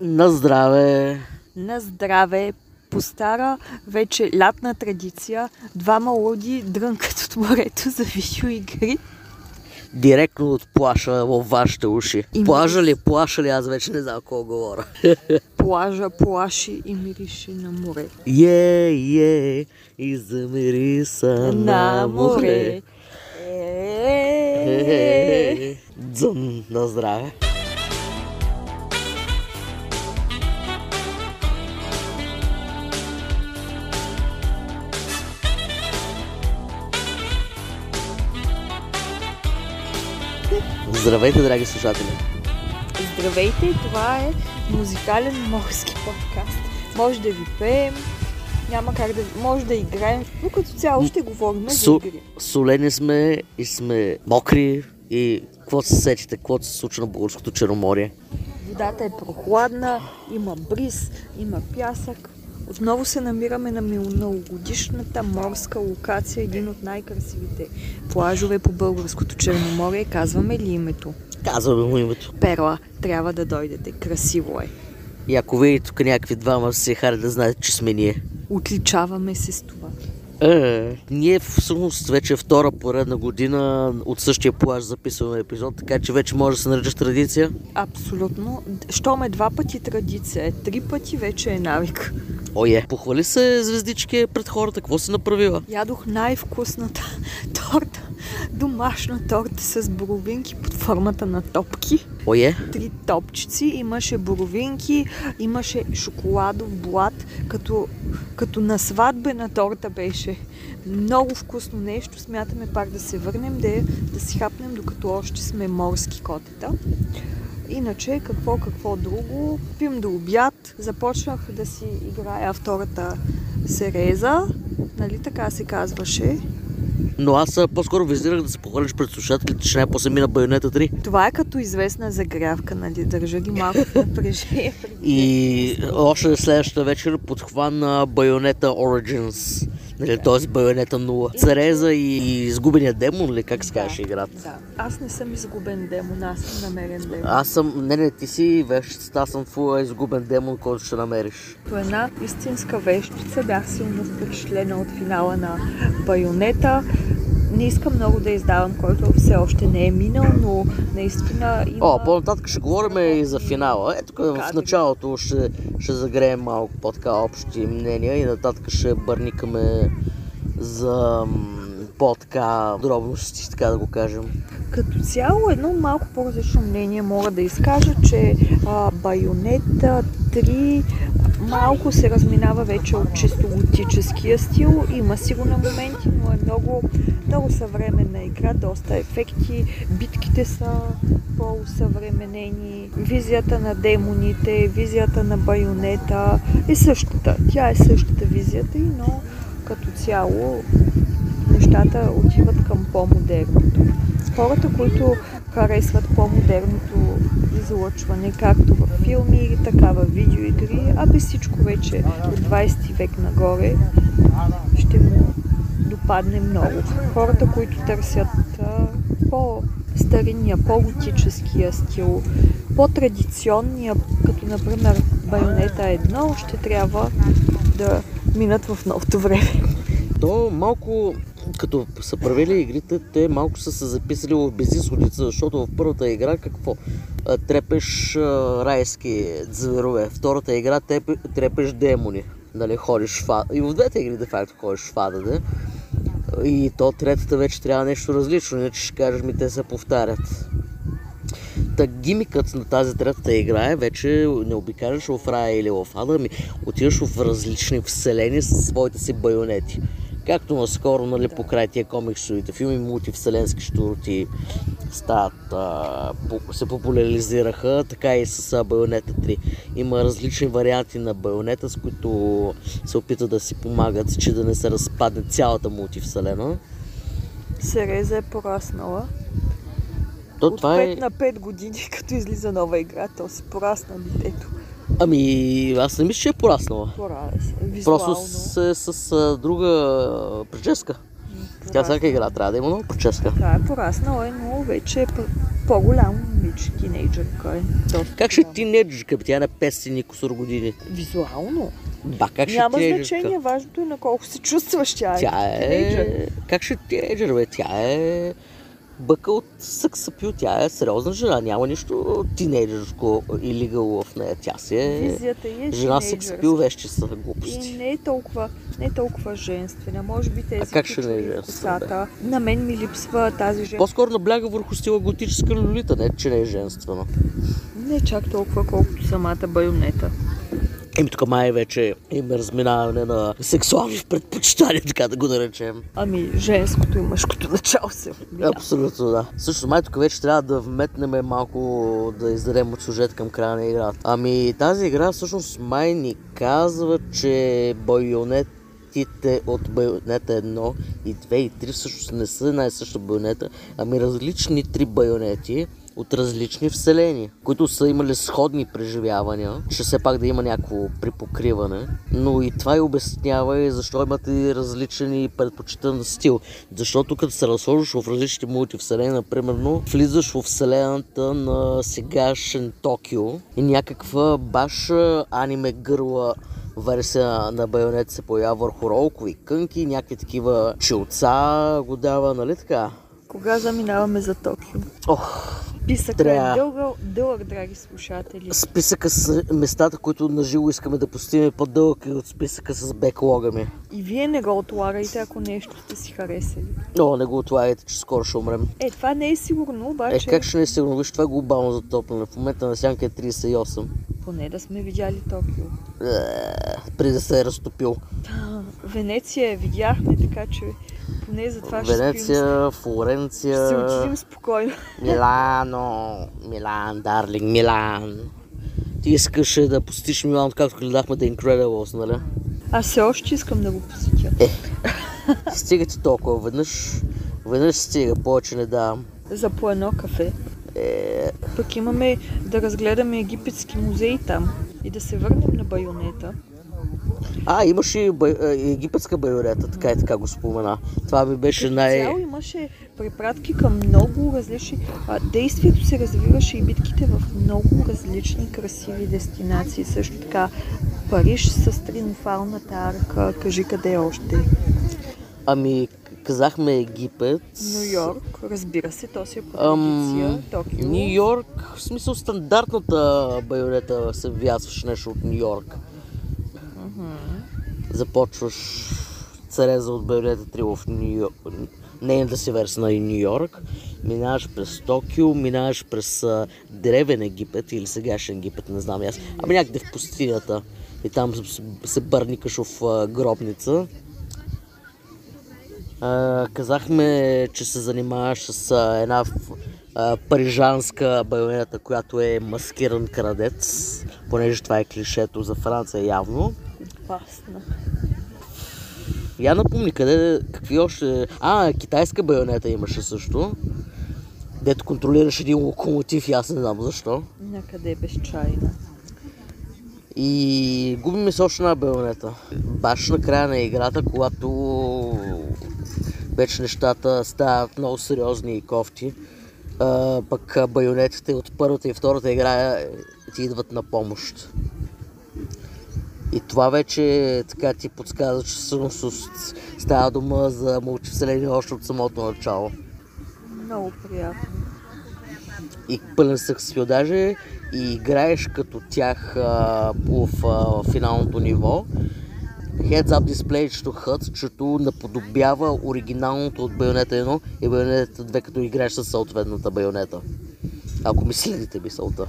На здраве! На здраве! По стара, вече лятна традиция, двама лоди дрънкат от морето за видеоигри. Директно от плаша в вашите уши. И Плажа ли, плаша ли, аз вече не знам какво говоря. Плажа плаши и мирише на море. Е, е, и замириса на море. Е, Дзън, на здраве! Здравейте, драги слушатели! Здравейте, това е музикален морски подкаст. Може да ви пеем, няма как да... Може да играем, но като цяло ще говорим за Су, игри. солени сме и сме мокри и какво се сетите, какво се случва на Българското Черноморие. Водата е прохладна, има бриз, има пясък. Отново се намираме на миналогодишната морска локация, един от най-красивите плажове по българското Черноморие. Казваме ли името? Казваме му името. Перла, трябва да дойдете. Красиво е. И ако видите тук някакви двама се хари да знаете, че сме ние. Отличаваме се с това. Е, ние всъщност вече втора поредна година от същия плаж записваме епизод, така че вече може да се наричаш традиция. Абсолютно. Щом е два пъти традиция, три пъти вече е навик. Ое, похвали се звездички пред хората, какво си направила? Ядох най-вкусната торта. Домашна торта с боровинки под формата на топки. Ое, Три топчици, имаше боровинки, имаше шоколадов блат, като, като на сватбена торта беше. Много вкусно нещо. Смятаме пак да се върнем, да, да си хапнем, докато още сме морски котета. Иначе, какво, какво друго? Пим до обяд. Започнах да си играя втората сереза. Нали така се казваше? но аз по-скоро визирах да се похвалиш пред слушателите, че най-после мина Байонета 3. Това е като известна загрявка, нали? Държа ги малко в напрежение. И още следващата вечер подхвана Байонета Origins. Нали, т.е. Байонета 0. Цареза и, изгубения демон, ли как се казваше играта? Да. Аз не съм изгубен демон, аз съм намерен демон. Аз съм, не, не, ти си вещицата, аз съм твоя изгубен демон, който ще намериш. По една истинска вещица бях силно впечатлена от финала на Байонета. Не искам много да издавам, който все още не е минал, но наистина има... О, по-нататък ще говорим и за финала. Ето тук в началото ще, ще загреем малко по-така общи мнения и нататък ще бърникаме за по-така дробности, така да го кажем. Като цяло едно малко по-различно мнение мога да изкажа, че а, Байонета 3 малко се разминава вече от чисто готическия стил. Има сигурно моменти, но е много, много съвременна игра, доста ефекти, битките са по-усъвременени, визията на демоните, визията на Байонета е същата. Тя е същата визията, и, но като цяло нещата отиват към по-модерното. Хората, които харесват по-модерното излъчване, както в филми, така в видеоигри, а без всичко вече от 20 век нагоре, ще му допадне много. Хората, които търсят по-старинния, по-готическия стил, по-традиционния, като например Байонета 1, ще трябва да минат в новото време. То малко, като са правили игрите, те малко са се записали в безисходица, защото в първата игра какво? Трепеш райски зверове. Втората игра трепе- трепеш демони. Нали, ходиш в ада. И в двете игри, де факто, ходиш в ада, да? И то третата вече трябва нещо различно, иначе ще кажеш ми, те се повтарят. Та гимикът на тази третата игра е вече не обикаляш в рая или в ада, ами отиваш в различни вселени с своите си байонети. Както наскоро, нали, покрай тия комиксовите филми, мултивселенски штурти стават, а, по- се популяризираха, така и с а, Байонета 3. Има различни варианти на Байонета, с които се опитват да си помагат, че да не се разпадне цялата мултивселена. Сереза е пораснала. То От това 5 е... на 5 години, като излиза нова игра, то си порасна детето. Ами, аз не мисля, че е пораснала. Порасна. Визуално. Просто с, с, с а, друга прическа. Тя порасна. всяка игра трябва да има нова прическа. Да, е пораснала, е, но вече е п- по-голямо момиче, тинейджърка е. Доста Как ще е бе? Тя е на 500 кусор години. Визуално. Ба, как ще е Няма тинейджерка? значение, важното е на колко се чувстваш тя. Тя е тинейджър. е... Как ще е тинейджър, бе? Тя е... Бъка от съксапил. Тя е сериозна жена. Няма нищо тинейджърско или гъл в нея. Тя си е... Визията е Жена сексапил вещи са И глупости. не е толкова, не е толкова женствена. Може би тези А как ще не е женствена, бе? косата. На мен ми липсва тази женска. По-скоро набляга върху стила готическа лолита, не че не е женствена. Не чак толкова, колкото самата байонета. Еми тук май вече има разминаване на сексуални предпочитания, така да го наречем. Ами, женското и мъжкото начало се. Абсолютно, да. Също май тук вече трябва да вметнем малко да издадем от сюжет към края на играта. Ами тази игра всъщност май ни казва, че байонетите от байонета 1 и 2 и 3 всъщност не са една и съща байонета, ами различни три байонети от различни вселени, които са имали сходни преживявания, че все пак да има някакво припокриване, но и това и обяснява и защо имат и различен и предпочитан стил. Защото като се разхождаш в различни мултивселени, например, влизаш в вселената на сегашен Токио и някаква баш аниме гърла версия на байонет се появява върху ролкови кънки, някакви такива чилца го дава, нали така? Кога заминаваме за Токио? Ох, Писъкът Трябва. е дълъг, дълъг, драги слушатели. списъка с местата, които на живо искаме да постигнем е по-дълъг и от списъка с беклога ми. И вие не го отлагайте, ако нещо сте си харесали. О, не го отлагайте, че скоро ще умрем. Е, това не е сигурно, Е, обаче как ще не е сигурно? Виж, това е глобално затопляне. В момента на сянка е 38. поне да сме видяли Токио. Е, преди да се е разтопил. Венеция видяхме, така че поне за това ще спим. Венеция, Ще се Флоренция, отидем спокойно. Милано, Милан, Дарлинг, Милан. Ти искаше да посетиш Милан, както гледахме The Incredibles, нали? Аз все още искам да го посетя. Стига ти толкова веднъж. Веднъж стига, повече не давам. За по едно кафе. Е, Пък имаме да разгледаме египетски музей там и да се върнем на байонета. А, имаше и бай, е, египетска байорета, така и така го спомена. Това ми беше най... цяло имаше препратки към много различни... А, действието се развиваше и битките в много различни красиви дестинации. Също така Париж с триумфалната арка. Кажи къде е още. Ами, казахме Египет. Нью Йорк, разбира се, то си е по Ам. Токио. Нью Йорк, в смисъл стандартната байонета се вясваш нещо от Нью Йорк. Започваш цареза от байонета 3 в Нью Йорк. Нейната си версия на Нью Йорк. Минаваш през Токио, минаваш през а, древен Египет или сегашен Египет, не знам аз. Ами някъде в пустинята. И там с- се бърникаш в а, гробница. А, казахме, че се занимаваш с а, една а, парижанска байонета, която е маскиран крадец, понеже това е клишето за Франция явно. Опасна. Я напомни къде, какви още... А, китайска байонета имаше също. Дето контролираш един локомотив и аз не знам защо. Някъде е безчайна. И губим се още една байонета. Баш на края на играта, когато вече нещата стават много сериозни и кофти, а, пък байонетите от първата и втората игра е, ти идват на помощ. И това вече така ти подсказва, че всъщност става дума за мултивселени още от самото начало. Много приятно. и пълен съксфил. Даже и играеш като тях а, в а, финалното ниво. Heads Up Display to HUD, чето наподобява оригиналното от Байонета 1 и Байонета 2, като играеш със съответната Байонета. Ако ми следите мисълта.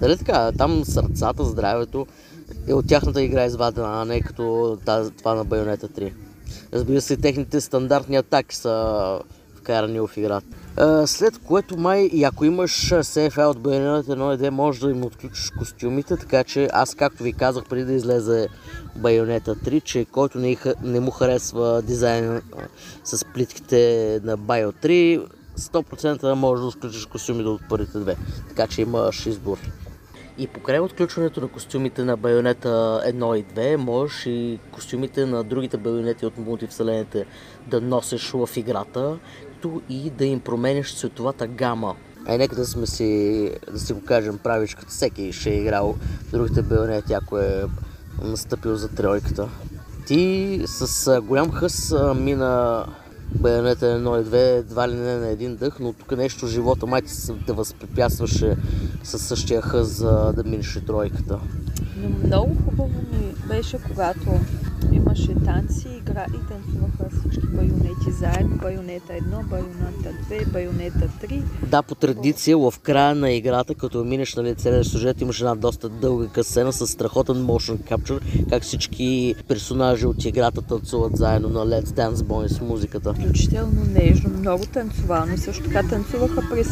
Нали така, там сърцата, здравето е от тяхната игра извадена, а не като тази, това на Байонета 3. Разбира се, техните стандартни атаки са вкарани в играта. След което май, и ако имаш CFA от Bayonetta 1 и 2, можеш да им отключиш костюмите, така че аз, както ви казах преди да излезе Bayonetta 3, че който не, не му харесва дизайна а, с плитките на Bio 3, 100% може да отключиш костюмите от първите две. Така че имаш избор. И покрай отключването на костюмите на Байонета 1 и 2, можеш и костюмите на другите байонети от мултивселените да носиш в играта, както и да им променяш цветовата гама. Е, нека да сме си, да си го кажем правичката. Всеки ще е играл другите байонети, ако е настъпил за тройката. Ти с голям хъс мина байонета 1 и 2, едва ли не на един дъх, но тук нещо живота май те възпрепятстваше със същия хъс за да минеш и тройката. Но много хубаво ми беше, когато имаше танци, игра и танцуваха всички байонети заедно. Байонета 1, байонета 2, байонета 3. Да, по традиция в края на играта, като минеш нали, целият сюжет, имаш една доста дълга касена с страхотен motion capture, как всички персонажи от играта танцуват заедно на Let's Dance Boy с музиката. Включително нежно, много танцовано. Също така танцуваха през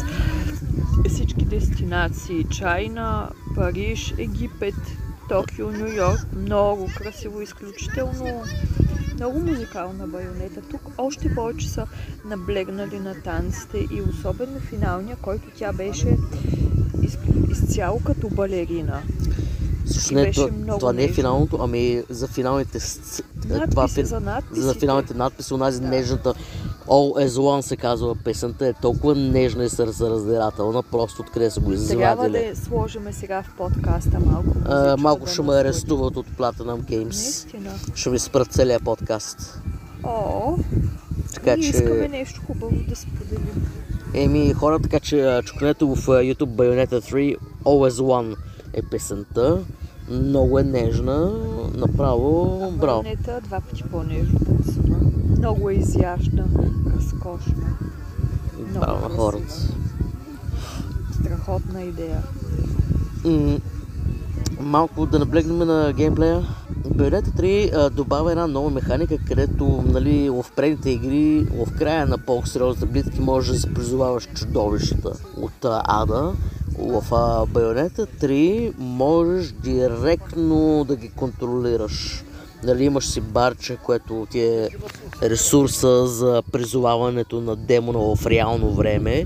всички дестинации. Чайна, Париж, Египет, Токио, Нью Йорк. Много красиво, изключително много музикална байонета. Тук още повече са наблегнали на танците и особено финалния, който тя беше из, изцяло като балерина. Също не, това, това не е финалното, ами за финалните сц- това, за надписите. за финалните надписи, онази Да. нежната All as One се казва песента, е толкова нежна и сърцераздирателна, просто откъде са го Трябва извадили. да я сложиме сега в подкаста малко. А, малко да ще ме арестуват от Platinum Games. Наистина. Ще ми спрат целият подкаст. О, Така че... искаме нещо хубаво да споделим. Еми, хора, така че чукнете в YouTube Bayonetta 3 Always One е песента. Много е нежна, направо, браво. Байонета два пъти по-нежно. Много е изящна, разкошна. Красива. хората. Страхотна идея. М, малко да наблегнем на геймплея. Bayonetta 3 а, добавя една нова механика, където нали, в предните игри, в края на по-сериозните битки можеш да се призоваваш чудовищата от а, ада. В а, Bayonetta 3 можеш директно да ги контролираш. Нали, имаш си барче, което ти е ресурса за призоваването на демона в реално време.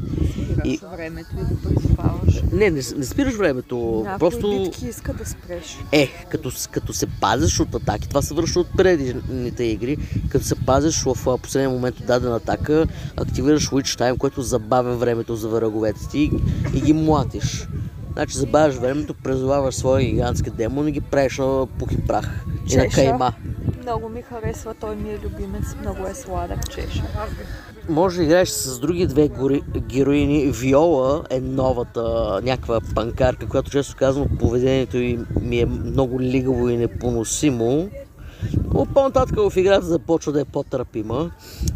Спираш И- времето и го призоваваш. Не, не, не спираш времето. Някои просто битки иска да спреш. е, като, като се пазиш от атаки, това се върши от предните игри, като се пазиш в последния момент от дадена атака, активираш Witch Time, което забавя времето за враговете ти и ги млатиш. Значи забавяш времето, призоваваш своя гигантски демон и ги правиш на пух и прах. И на кайма. Много ми харесва, той ми е любимец, много е сладък чеша. Може да играеш с други две гори, героини. Виола е новата някаква панкарка, която често казвам поведението ми е много лигаво и непоносимо. Но по-нататък в играта започва да е по-търпима.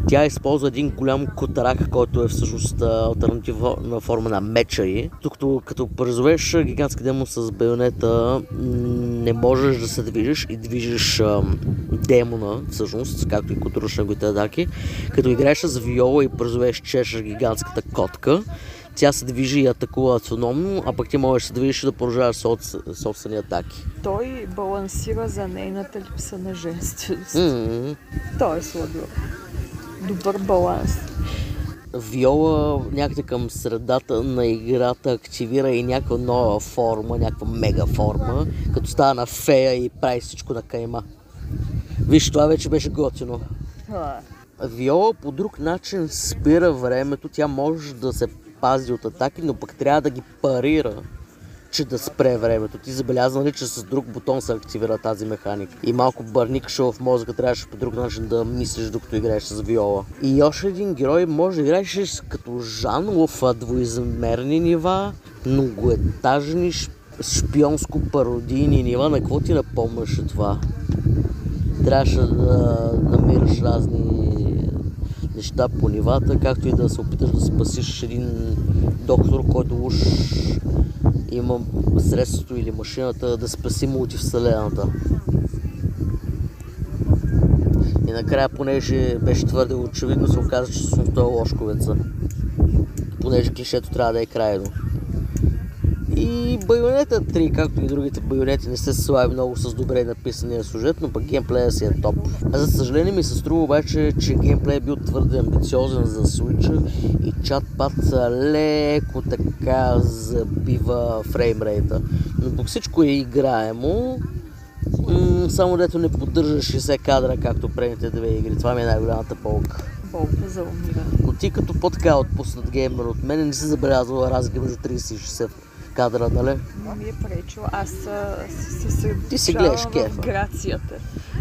Тя използва един голям котарак, който е всъщност альтернативна форма на меча й. Докато като призовеш гигантски демон с байонета, не можеш да се движиш и движиш ам, демона, всъщност, както и контролираш неговите атаки. Като играеш с виола и призовеш чешеш гигантската котка, тя се движи и атакува автономно, а пък ти можеш да се движиш и да собс- собствени атаки. Той балансира за нейната липса на женственост. М, Той е сладък. Добър баланс. Виола някъде към средата на играта активира и някаква нова форма, някаква мега форма, като става на фея и прави всичко на кайма. Виж, това вече беше готино. А, Виола по друг начин спира времето, тя може да се пази от атаки, но пък трябва да ги парира, че да спре времето. Ти забеляза ли, че с друг бутон се активира тази механика? И малко бърникаше в мозъка, трябваше по друг начин да мислиш, докато играеш с Виола. И още един герой може да играеш като Жан в двоизмерни нива, многоетажни ш- шпионско-пародийни нива. На какво ти напомняше това? трябваше да намираш разни неща по нивата, както и да се опиташ да спасиш един доктор, който уж има средството или машината да спаси мултивселената. И накрая, понеже беше твърде очевидно, се оказа, че съм той лошковеца. Понеже клишето трябва да е крайно. И Байонета 3, както и другите байонети, не се слави много с добре написания сюжет, но пък геймплея си е топ. А за съжаление ми се струва обаче, че геймплея е бил твърде амбициозен за Switch и чатпад леко така забива фреймрейта. Но пък всичко е играемо, само дето не поддържа 60 кадра, както предните две игри. Това ми е най-голямата полка. толкова за умиране. Но ти като по-така отпуснат геймер от мен, не си забелязала разлика за 30 и 60 кадра, нали? Не ми е пречило. Аз се съсредоточавам Ти си гледаш кефа. грацията.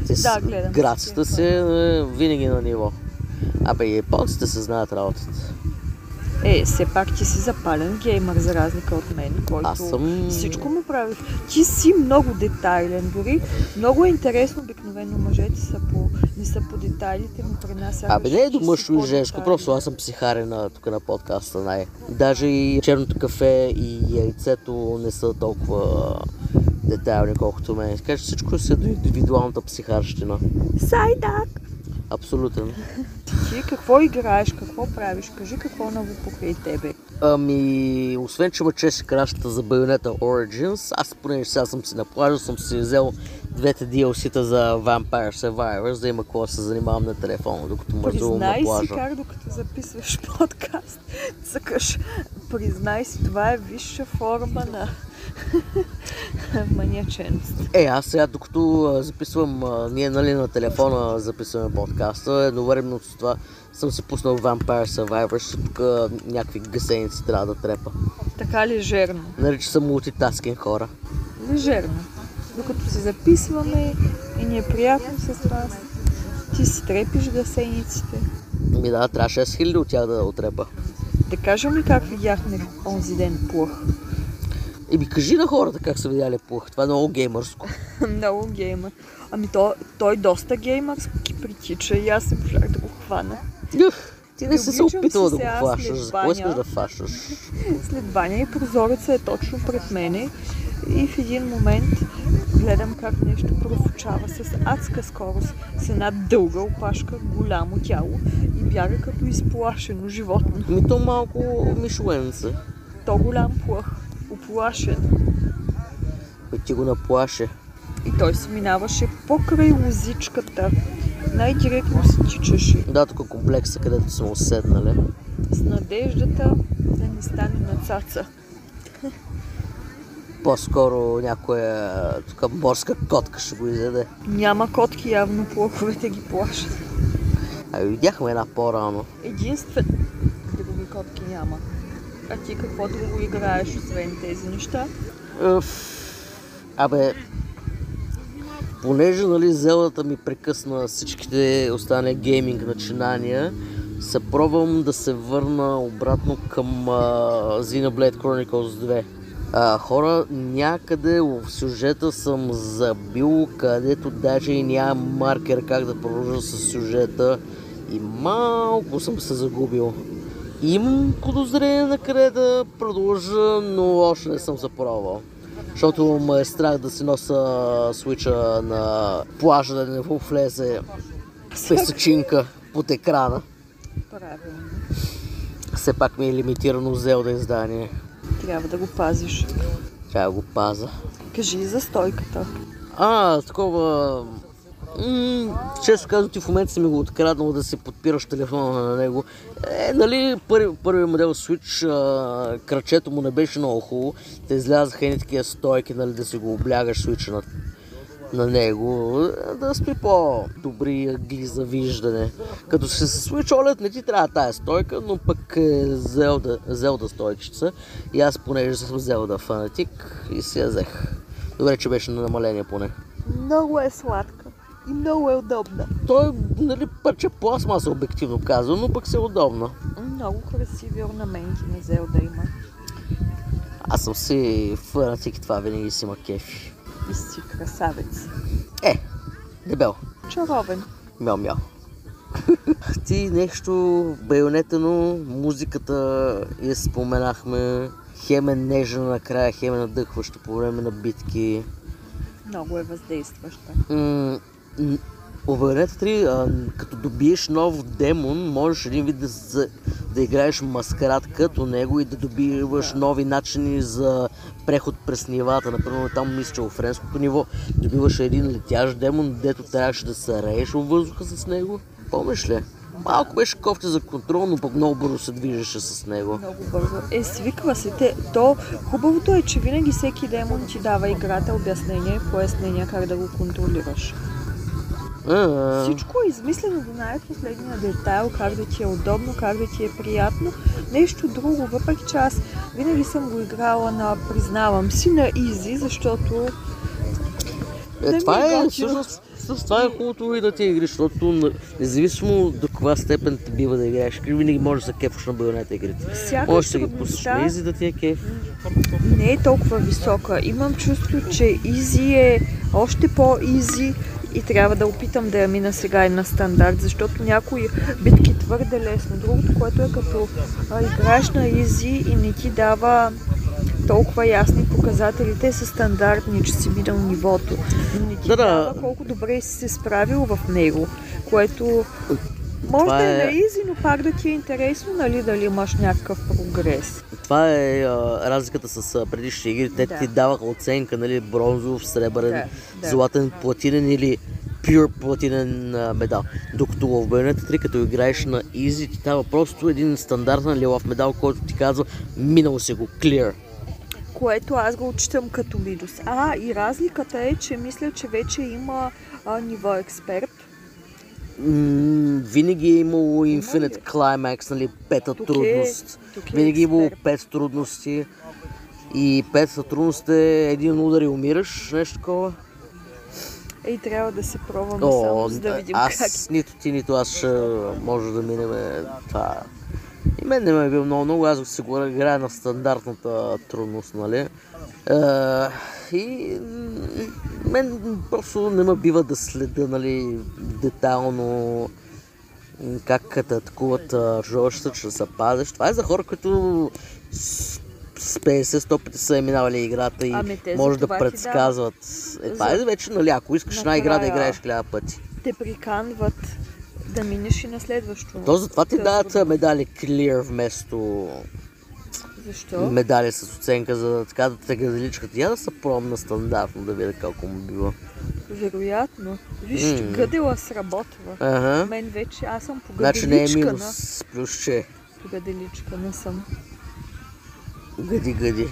Ти Да, гледам. Грацията си си е винаги на ниво. Абе, японците се знаят работата. Е, все пак ти си запален геймър, за разлика от мен, който Аз съм... всичко му прави. Ти си много детайлен. Дори много е интересно, обикновено мъжете са по, не са по детайлите, но при нас Абе, не е до мъжко и женско, просто аз съм психарен на, тук на подкаста. Най. Даже и черното кафе и яйцето не са толкова детайлни, колкото мен. Така че всичко си е до индивидуалната психарщина. Сайдак! Абсолютен. Ти какво играеш, какво правиш? Кажи какво ново покрай тебе. Ами, освен че ме чеше кращата за Bayonetta Origins, аз понеже сега съм си на плажа, съм си взел двете DLC-та за Vampire Survivors, да има какво да се занимавам на телефона, докато мързувам на Признай си плажа. как докато записваш подкаст, цъкаш. Признай си, това е висша форма на маниаченост. Е, аз сега докато записвам, ние нали на телефона записваме подкаста, едновременно с това съм си пуснал Vampire Survivors, тук а, някакви гасеници трябва да трепа. Така лежерно. Нарича се мултитаскинг хора. Лежерно. Докато се записваме и ни е приятно с вас, ти си трепиш гасениците. Ми да, трябва 6000 от тях да отрепа. Да кажем ли как видяхме онзи ден плъх? И ми кажи на хората как са видяли плъх. Това е много геймърско. Много геймър. Ами то, той доста геймърски притича и аз не можах да го хвана. Юх, ти не си се опитала да го след За какво искаш да флашаш? След баня и прозореца е точно пред мене и в един момент гледам как нещо профучава с адска скорост с една дълга опашка, голямо тяло и бяга като изплашено животно. Ми то малко мишленце. То голям плъх, оплашен. Бе, ти го наплаше. И той се минаваше покрай лозичката. Най-директно се тичаше. Да, тук комплекса, където сме уседнали. С надеждата да не стане на цаца. По-скоро някоя тук морска котка ще го изяде. Няма котки, явно плоховете ги плашат. А видяхме една по-рано. Единствен други котки няма. А ти какво друго играеш, освен тези неща? Абе, понеже нали, зелата ми прекъсна всичките останали гейминг начинания, се пробвам да се върна обратно към а, Xenoblade Chronicles 2. А, хора, някъде в сюжета съм забил, където даже и няма маркер как да продължа с сюжета и малко съм се загубил. Имам подозрение на къде да продължа, но още не съм се пробвал. Защото ме е страх да си носа свича на плажа, да не му влезе песачинка под екрана. Правилно. Все пак ми е лимитирано Зелда издание. Трябва да го пазиш. Трябва да го паза. Кажи за стойката. А, такова... М- често казвам, ти в момента си ми го откраднал да си подпираш телефона на него. Е, нали, първи, първи модел Switch, а, кръчето му не беше много хубаво. Те излязаха едни такива стойки, нали, да си го облягаш Switch на, на него, е, да спи по-добри ъгли за виждане. Като си с Switch OLED не ти трябва тая стойка, но пък е Zelda, Zelda стойкица. И аз, понеже съм Zelda фанатик, и си я взех. Добре, че беше на намаление поне. Много е сладка. И много е удобна. Той, нали, парче пластмаса, обективно казано, но пък се е удобно. Много красиви орнаменти на Зелда има. Аз съм си фанатик, това винаги си ма кефи. И си красавец. Е, дебел, Чаровен. мяу мяу. Ти нещо байонетено, музиката я споменахме, хем е нежна накрая, хем е надъхваща по време на битки. Много е въздействаща. М, Bayonetta 3, а, като добиеш нов демон, можеш един вид да, за, да играеш маскарад като него и да добиваш нови начини за преход през нивата. Например, там мисля, че в френското ниво добиваш един летящ демон, дето трябваше да се рееш във въздуха с него. Помниш ли? Малко беше кофти за контрол, но пък много бързо се движеше с него. Много бързо. Е, свиква се. Те, то, хубавото е, че винаги всеки демон ти дава играта обяснение, пояснения как да го контролираш. Всичко е измислено до най-последния детайл, как да ти е удобно, как да ти е приятно. Нещо друго, въпреки че аз винаги съм го играла на, признавам си, на изи, защото Е, Да това е е, готино. всъщност, това е хубавото и да ти игри, защото независимо до каква степен те бива да играеш, винаги можеш да се кефаш на байонета игрите. сякаш Можеш да ги пуснеш на изи да ти е кеф. не е толкова висока. Имам чувство, че изи е още по-изи и трябва да опитам да я мина сега и на стандарт, защото някои битки твърде лесно. Другото, което е като а, играеш на изи и не ти дава толкова ясни показатели. Те са стандартни, че си минал нивото. Но не ти Да, да. колко добре си се справил в него, което може Това да е е- на изи, но пак да ти е интересно, нали, дали имаш някакъв прогрес. Това е а, разликата с а, предишните игри. Те Да. ти даваха оценка, нали, бронзов, сребърен, Да, да. златен, платинен или pure платинен а, медал. Докато в Bayonetta 3, като играеш на Easy, ти дава просто един стандартен лилав медал, който ти казва минал си го, clear. което аз го отчитам като минус. А, и разликата е, че мисля, че вече има а, ниво експерт. Винаги е имало Има Infinite? Climax, нали, пета Тук е- трудност. тук е винаги е имало пет трудности. И петата трудност е един удар и умираш, нещо такова. Ей, трябва да се пробваме О, само, за да видим аз, как е. нито ти, нито аз ще може да минем това. И мен не ме е бил много, много, аз си го играя на стандартната трудност, нали? Е, и мен просто не ме бива да следа, нали, детайлно как те атакуват а, чудовищата, че да се пазиш. Това е за хора, които с, с 50-100 пъти са е минавали играта и Ами може да предсказват. Е, това е вече, нали, ако искаш една игра да играеш хиляда пъти. Те приканват да минеш и на следващо. То затова ти Да, дават медали clear вместо Защо? медали с оценка, за да така да те гаделичкат. Я да се пробвам на стандартно да видя колко му бива. Вероятно. Виж, М. гъдела сработва. Ага. Мен вече, аз съм по Значи не е минус, на... плюс че По гаделичка не съм. гъди гъди.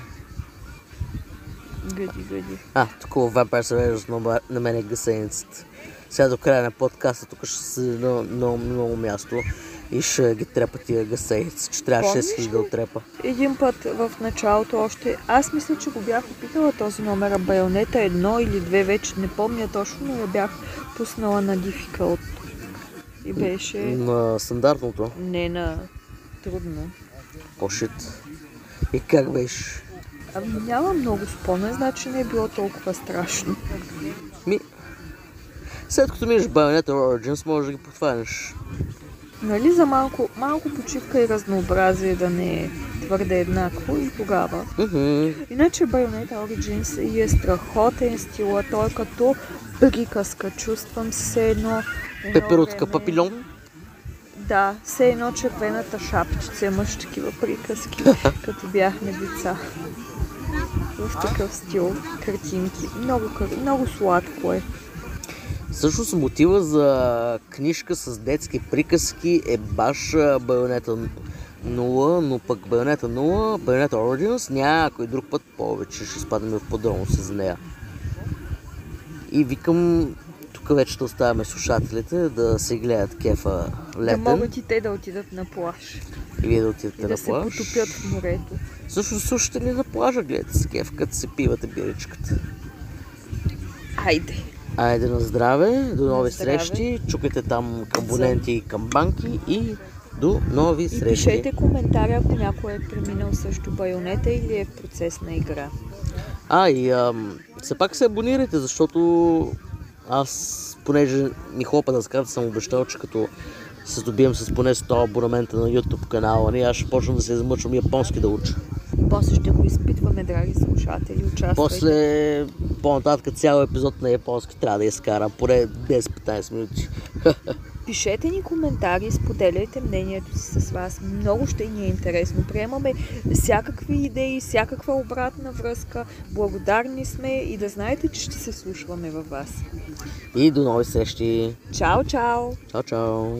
Гъди, гъди. А, тук в Vampire Survivors на, на мен е гъсеницата. Сега до края на подкаста тук ще се на много, много място и ще ги трепа тия гъсеници, че трябва Помниш 6000 да отрепа. Един път в началото още, аз мисля, че го бях опитала този номер, Байонета едно или две, вече не помня точно, но я бях пуснала на Difficult. И беше На стандартното. не на трудно. О, шит. И как беше? Ами няма много спомен, значи не е било толкова страшно. Ми, след като минеш Bayonetta Origins, можеш да ги подхванеш. Нали за малко, малко почивка и разнообразие да не е твърде еднакво и тогава. Мгм. Иначе Bayonetta Origins и е страхотен стила, той като приказка, чувствам се едно... Пеперутка време- папилон. Да, все едно червената шапчица имаш такива приказки, като бяхме деца. В такъв стил, картинки. Много, много сладко е. Всъщност мотива за книжка с детски приказки е баш Байонета 0, но пък Байонета 0, Байонета Origins някой друг път повече ще спадаме в подробности за нея. И викам, тук вече ще оставяме слушателите да се гледат кефа Да летен могат и те да отидат на плаж и вие да и отидете да на се плаж. потопят в морето. Всъщност слушате ли на плажа, гледате с кеф, като се пивате биричката. Айде! Айде на здраве, до нови здраве. срещи, чукайте там камбоненти и камбанки и до нови И срещи. пишете коментари, ако някой е преминал също байонета или е в процес на игра. А, и ам, все пак се абонирайте, защото аз, понеже ми хлопа да скарата, съм обещал, че като се добием с поне 100 абонамента на YouTube канала ни, аз ще почна да се измъчвам японски да уча. После ще го изпитваме, драги слушатели. Участвайте. После, по-нататък цял епизод на японски трябва да изкарам, поне 10-15 минути. Пишете ни коментари, споделяйте мнението си с вас. Много ще ни е интересно. Приемаме всякакви идеи, всякаква обратна връзка. Благодарни сме и да знаете, че ще се слушваме във вас. И до нови срещи. Чао, чао! Чао, чао!